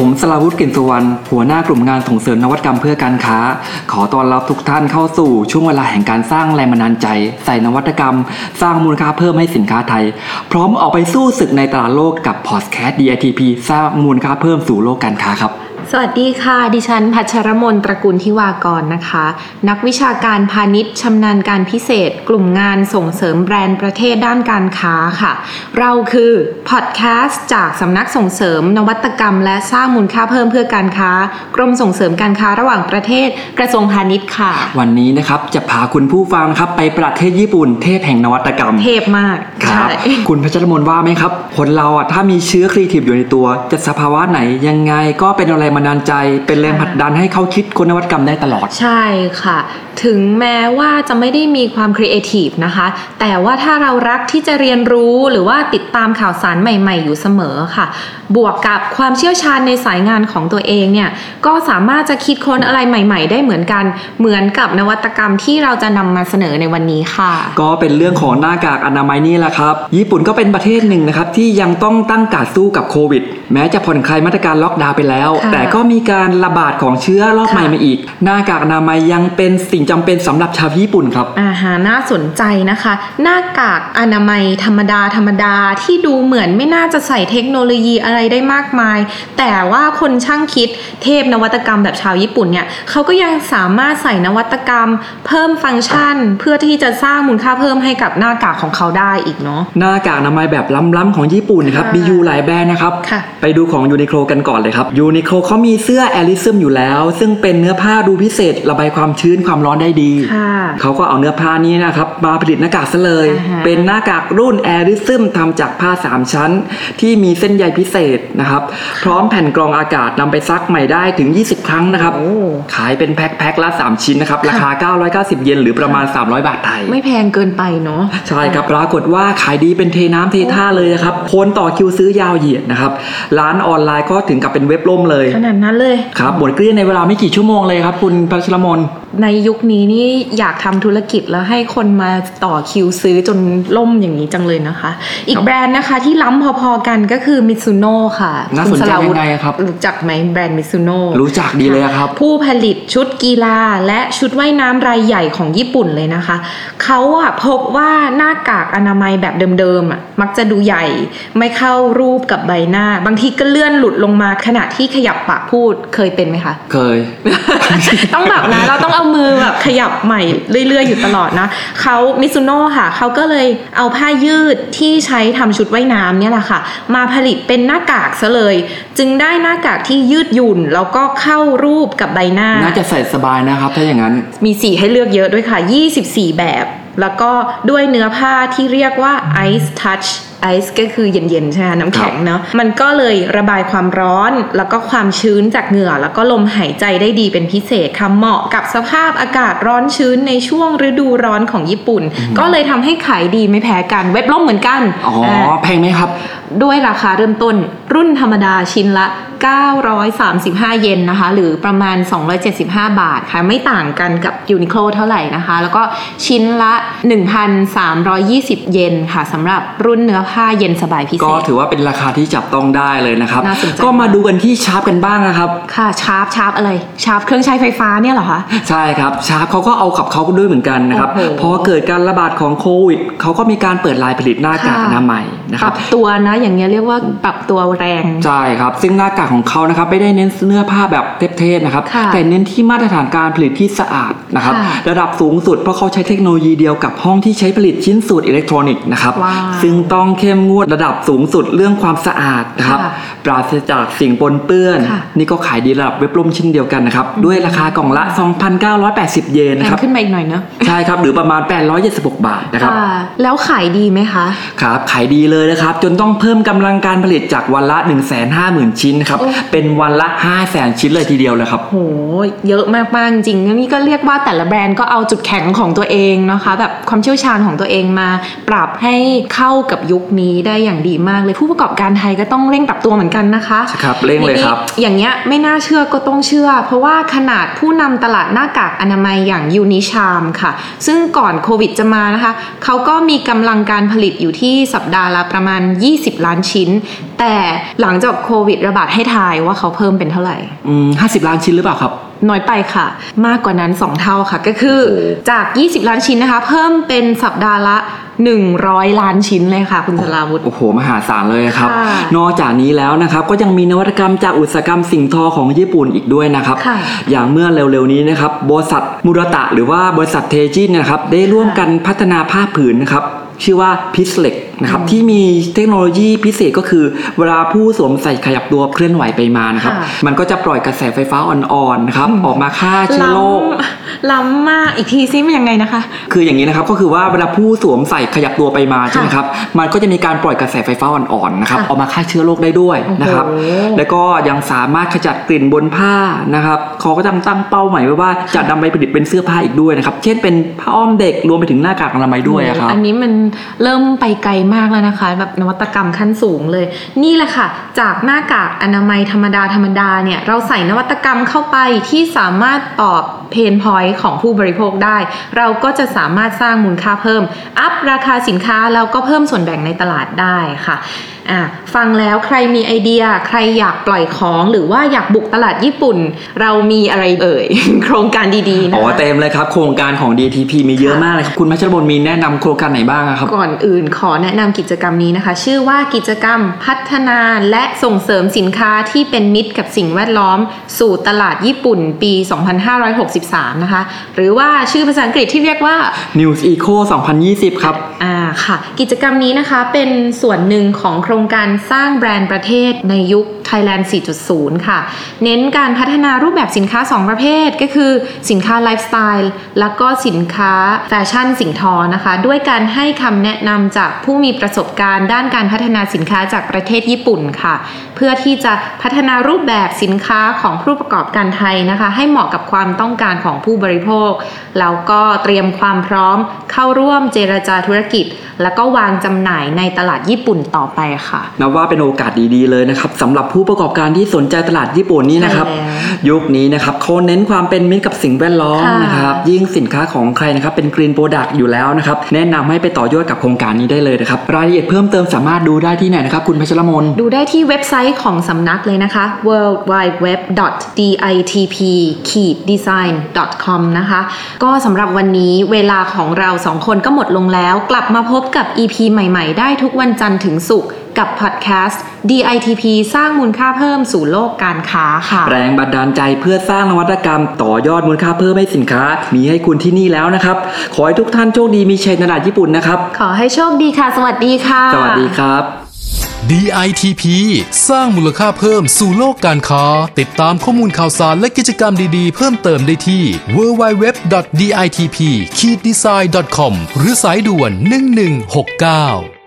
ผมสลาวุฒิกลิ่นสุวรรณหัวหน้ากลุ่มงานส่งเสริมนวัตกรรมเพื่อการค้า ขอต้อนรับทุกท่านเข้าสู่ช่วงเวลาแห่งการสร้างแรงบันดาลใจ ใส่นวัตกรรม สร้างมูลค่าเพิ่มให้สินค้าไทย พร้อมออกไปสู้ศึกในตลาดโลกกับพอดแคสต์ DITP สร้างมูลค่าเพิ่มสู่โลกการค้าครับ สวัสดีค่ะ ดิฉันพัชรมนตระกูลทิวากรนะคะ นักวิชาการพาณิชย์ชำนาญการพิเศษ กลุ่มงานส่งเสริมแบรนด์ประเทศด้านการค้าค่ะ เราคือพอดแคสต์จากสำนักส่งเสริม นวัตกรรม และสร้างมูลค่าเพิ่มเพื่อการค้า กรมส่งเสริมการค้าระหว่างประเทศกระทรวงพาณิชย์ค่ะ วันนี้นะครับจะพาคุณผู้ฟังครับไปประเทศญี่ปุ่น เทพแห่งนวัตกรรม เทพมากครับใช่คุณพัชรมนว่าไหมครับคนเราอะถ้ามีเชื้อครีเอทีฟอยู่ในตัวจะสภาวะไหนยังไงก็เป็นอะไรบันดาลใจ เป็นแรงผลักดันให้เขาคิดค้นนวัตกรรมได้ตลอด ใช่ค่ะ ถึงแม้ว่าจะไม่ได้มีความครีเอทีฟนะคะ แต่ว่าถ้าเรารักที่จะเรียนรู้หรือว่าติดตามข่าวสารใหม่ ๆ อยู่เสมอค่ะ บวกกับความเชี่ยวชาญในสายงานของตัวเองเนี่ย ก็สามารถจะคิดค้นอะไรใหม่ ๆ ได้เหมือนกัน เหมือนกับนวัตกรรมที่เราจะนำมาเสนอในวันนี้ค่ะ ก็เป็นเรื่องของหน้ากากอนามัยนี่แหละครับ ญี่ปุ่นก็เป็นประเทศหนึ่งนะครับที่ยังต้องตั้งการสู้กับโควิด แม้จะผ่อนคลายมาตรการล็อกดาวน์ไปแล้วค่ะแต่ก็มีการระบาดของเชื้อรอบค่ะใหม่มาอีก หน้ากากอนามัยยังเป็นสิ่งจำเป็นสำหรับชาวญี่ปุ่นครับอาหารน่าสนใจนะคะ หน้ากากอนามัยธรรมดาธรรมดาที่ดูเหมือนไม่น่าจะใส่เทคโนโลยีอะไรได้มากมาย แต่ว่าคนช่างคิดเทพนวัตกรรมแบบชาวญี่ปุ่นเนี่ยเขาก็ยังสามารถใส่นวัตกรรม เพิ่มฟังก์ชัน เพื่อที่จะสร้างมูลค่าเพิ่มให้กับหน้ากากของเขาได้อีกเนาะหน้ากากอนามัยแบบล้ำๆของญี่ปุ่นนะครับค่ะมีอยู่หลายแบรนด์นะครับค่ะไปดูของ Uniqlo กันก่อนเลยครับ Uniqlo เขามีเสื้อ AIRism อยู่แล้ว ซึ่งเป็นเนื้อผ้าดูพิเศษระบายความชื้นความร้อนได้ดีค่ะเขาก็เอาเนื้อผ้านี้นะครับมาผลิตหน้ากากซะเลยอ่าฮะเป็นหน้ากากรุ่น AIRism ทำจากผ้า 3 ชั้น ที่มีเส้นใยพิเศษนะครับ พร้อมแผ่นกรองอากาศนำไปซักใหม่ได้ถึง 20 ครั้งนะครับโอ้ขายเป็นแพ็คแพ็คละ 3 ชิ้นนะครับ ราคา 990 เยนหรือประมาณ 300 บาทไทย ไม่แพงเกินไปเนาะใช่ครับปรากฏว่าขายดีเป็นเทน้ำเทท่าเลยนะครับคนต่อคิวซื้อยาวเหยียดนะครับร้านออนไลน์ก็ถึงกับเป็นเว็บล่มเลยขนาดนั้นเลยครับหมดเกลี้ยงในเวลาไม่กี่ชั่วโมงเลยครับคุณพัชรมนในยุคนี้นี่อยากทำธุรกิจแล้วให้คนมาต่อคิวซื้อจนล่มอย่างนี้จังเลยนะคะ อีกแบรนด์นะคะที่ล้ำพอๆกันก็คือมิตซูโน่ค่ะน่าสนใจคุณลวุยังธไงครับ รู้จักไหมแบรนด์มิตซูโน่รู้จักดีเลยครับ ผู้ผลิตชุดกีฬาและชุดว่ายน้ำรายใหญ่ของญี่ปุ่นเลยนะคะ เขาอะพบว่าหน้ากากอนามัยแบบเดิมๆอะมักจะดูใหญ่ ไม่เข้ารูปกับใบหน้า บางทีก็เลื่อนหลุดลงมาขณะที่ขยับปากพูดเคยเป็นไหมคะ เคย ต้องแบบนะเราต้องเอามือแบบขยับใหม่เรื่อยๆอยู่ตลอดนะเขามิซูโน่ค่ะเขาก็เลยเอาผ้ายืดที่ใช้ทำชุดว่ายน้ำเนี่ยแหละค่ะ มาผลิตเป็นหน้ากากซะเลย จึงได้หน้ากากที่ยืดหยุ่น แล้วก็เข้ารูปกับใบหน้า น่าจะใส่สบายนะครับ ถ้าอย่างนั้นมีสีให้เลือกเยอะด้วยค่ะ 24 แบบ แล้วก็ด้วยเนื้อผ้าที่เรียกว่า Ice Touch Ice ก็คือเย็นๆใช่ไหมคะน้ำแข็งเนาะมันก็เลยระบายความร้อนแล้วก็ความชื้นจากเหงื่อ แล้วก็ลมหายใจได้ดีเป็นพิเศษค่ะเหมาะกับสภาพอากาศร้อนชื้นในช่วงฤดูร้อนของญี่ปุ่น ก็เลยทำให้ขายดีไม่แพ้กันเว็บล่มเหมือนกันอ๋อาแพงไหมครับด้วยราคาเริ่มต้นรุ่นธรรมดาชิ้นละ 935 เยนนะคะ หรือประมาณ 275 บาทค่ะ ไม่ต่างกันกับยูนิโคลเท่าไหร่นะคะ แล้วก็ชิ้นละ 1,320 เยนค่ะสำหรับรุ่นเนื้อผ้าเย็นสบายพิเศษก็ถือว่าเป็นราคาที่จับต้องได้เลยนะครับน่าสนใจก็มาดูกันที่ชาร์ปกันบ้างนะครับ ค่ะชาร์ปชาร์ปอะไร ชาร์ปเครื่องใช้ไฟฟ้าเนี่ยเหรอคะ ใช่ครับ ชาร์ปเขาก็เอากับเขาด้วยเหมือนกันนะครับโอ้โหพอเกิดการระบาดของโควิดเขาก็มีการเปิดลายผลิตหน้ากากค่ะอนามัยนะปครัรับบตัวนะ อย่างเงี้ยเรียกว่าปรับตัวแรง ใช่ครับ ซึ่งหน้ากากของเขานะครับไม่ได้เน้นเนื้อผ้าแบบเทพๆนะครับค่ะแต่เน้นที่มาตรฐานการผลิตที่สะอาดนะครับค่ะระดับสูงสุดเพราะเขาใช้เทคโนโลยีเดียวกับห้องที่ใช้ผลิตชิ้นส่วนอิเล็กทรอนิกส์นะครับว้าวซึ่งต้องเข้มงวดระดับสูงสุดเรื่องความสะอาดนะครับค่ะปราศจากสิ่งปนเปื้อน ค่ะนี่ก็ขายดีระดับเว็บล่มเชิ้นเดียวกันนะครับ ด้วยราคากล่องละ 2,980 เยนแพนะงครับขึ้นมาอีกหน่อยเนอะใช่ครับหรือประมาณ 876 บาทนะครับ ค่ะแล้วขายดีไหมคะ ครับขายดีเลยนะครับ จนต้องเพิ่มกำลังการผลิตจากวันละ 1 5 0 0 0 0 ชิ้นครับ โอ้ เป็นวันละ 5 0 0 0 0 0 ชิ้นเลยทีเดียวเลยครับ โห เยอะมากๆจริงๆนี่ก็เรียกว่าแต่ละแบรนด์ก็เอาจุดแข็งของตัวเองนะคะ แบบความเชี่ยวชาญของตัวเองมาปรับให้เข้ากับยุคนี้ได้อย่างดีมากเลยผู้ประกอบการไทยก็ต้องเร่งปรับตัวเหมือนกันนะคะครับเร่งเลยครับนี่อย่างเงี้ยไม่น่าเชื่อก็ต้องเชื่อ เพราะว่าขนาดผู้นำตลาดหน้ากากอนามัยอย่างยูนิชามค่ะ ซึ่งก่อนโควิดจะมานะคะเขาก็มีกำลังการผลิตอยู่ที่สัปดาห์ละประมาณ 20 ล้านชิ้น แต่หลังจากโควิดระบาดให้ทายว่าเขาเพิ่มเป็นเท่าไหร่อืม50ล้านชิ้นหรือเปล่าครับ น้อยไปค่ะ มากกว่านั้น 2 เท่าค่ะ ก็คือจาก 20 ล้านชิ้นนะคะ เพิ่มเป็นสัปดาห์ละ100 ล้านชิ้นเลยค่ะ คุณสลาวุธโอ้โห มหาศาลเลยครับค่ะนอกจากนี้แล้วนะครับ ก็ยังมีนวัตกรรมจากอุตสาหกรรมสิ่งทอของญี่ปุ่นอีกด้วยนะครับค่ะอย่างเมื่อเร็วๆนี้นะครับบริษัทมูรตะ หรือว่าบริษัทเทจินนะครับได้ร่วมกันพัฒนาผ้าผืนนะครับ ชื่อว่าพิสเล็กนะครับที่มีเทคโนโลยีพิเศษก็คือ เวลาผู้สวมใส่ขยับตัวเคลื่อนไหวไปมานะครับค่ะมันก็จะปล่อยกระแสไฟฟ้าอ่อนๆนะครับออกมาฆ่าเชื้อโรคล้ำล้ำมากอีกทีซิมันยังไงนะคะ คืออย่างนี้นะครับก็คือว่าเวลาผู้สวมใส่ขยับตัวไปมาใช่ไหมครับมันก็จะมีการปล่อยกระแสไฟฟ้าอ่อนๆนะครับค่ะออกมาฆ่าเชื้อโรคได้ด้วยนะครับโอ้โหแล้วก็ยังสามารถขจัดกลิ่นบนผ้านะครับเขาก็ตั้งตั้งเป้าหมายไว้ว่าจะนำไปผลิตเป็นเสื้อผ้าอีกด้วยนะครับเช่นเป็นผ้าอ้อมเด็กรวมไปถึงหน้ากากอนามัยด้วยอะครับอันนี้มันเริ่มไปไกลมากแล้วนะคะ แบบนวัตกรรมขั้นสูงเลย นี่แหละค่ะ จากหน้ากากอนามัยธรรมดาธรรมดาเนี่ยเราใส่นวัตกรรมเข้าไปที่สามารถตอบเพนพอยต์ของผู้บริโภคได้ เราก็จะสามารถสร้างมูลค่าเพิ่ม อัพราคาสินค้าแล้วก็เพิ่มส่วนแบ่งในตลาดได้ค่ะ อะฟังแล้วใครมีไอเดีย ใครอยากปล่อยของหรือว่าอยากบุกตลาดญี่ปุ่น เรามีอะไรเอ่ย โครงการดีๆนะอ๋อคะเต็มเลยครับ โครงการของ DTP มีเยอะมากเลยครับ คุณพัชรบลมีแนะนำโครงการไหนบ้างอะครับ ก่อนอื่นขอแนะนำกิจกรรมนี้นะคะ ชื่อว่ากิจกรรมพัฒนาและส่งเสริมสินค้าที่เป็นมิตรกับสิ่งแวดล้อม สู่ตลาดญี่ปุ่นปี 2563 นะคะ หรือว่าชื่อภาษาอังกฤษที่เรียกว่า News Eco 2020 ครับอ่าค่ะ กิจกรรมนี้นะคะเป็นส่วนหนึ่งของโครงการสร้างแบรนด์ประเทศในยุค Thailand 4.0 ค่ะ เน้นการพัฒนารูปแบบสินค้า 2 ประเภทก็คือสินค้าไลฟ์สไตล์แล้วก็สินค้าแฟชั่นสิ่งทอนะคะ ด้วยการให้คำแนะนำจากผู้มีประสบการณ์ด้านการพัฒนาสินค้าจากประเทศญี่ปุ่นค่ะ เพื่อที่จะพัฒนารูปแบบสินค้าของผู้ประกอบการไทยนะคะ ให้เหมาะกับความต้องการของผู้บริโภค แล้วก็เตรียมความพร้อมเข้าร่วมเจรจาธุรกิจ แล้วก็วางจำหน่ายในตลาดญี่ปุ่นต่อไปค่ะนับว่าเป็นโอกาสดีๆเลยนะครับสำหรับผู้ประกอบการที่สนใจตลาดญี่ปุ่นนี้นะครับใช่แล้วยุคนี้นะครับเขาเน้นความเป็นมิตรกับสิ่งแวดล้อมค่ะนะครับ ยิ่งสินค้าของใครนะครับเป็นกรีนโปรดักต์อยู่แล้วนะครับ แนะนำให้ไปต่อยอดกับโครงการนี้ได้เลยนะครับ รายละเอียดเพิ่มเติมสามารถดูได้ที่ไหนนะครับ คุณพัชรมน ดูได้ที่เว็บไซต์ของสำนักเลยนะคะ w w w d i t p d e s i g n c o m นะคะ ก็สำหรับวันนี้เวลาของเราสองคนก็หมดลงแล้ว กลับมาพบกับ EP ใหม่ ๆ ได้ทุกวันจันทร์ถึงศุกร์กับพอดแคสต์ DITP สร้างมูลค่าเพิ่มสู่โลกการค้าค่ะ แรงบันดาลใจเพื่อสร้างนวัตกรรม ต่อยอดมูลค่าเพิ่มให้สินค้า มีให้คุณที่นี่แล้วนะครับ ขอให้ทุกท่านโชคดีมีชัยในตลาดญี่ปุ่นนะครับ ขอให้โชคดีค่ะ สวัสดีค่ะ สวัสดีครับ DITP สร้างมูลค่าเพิ่มสู่โลกการค้า ติดตามข้อมูลข่าวสารและกิจกรรมดีๆ เพิ่มเติมได้ที่ www.ditp-design.com หรือสายด่วน 1169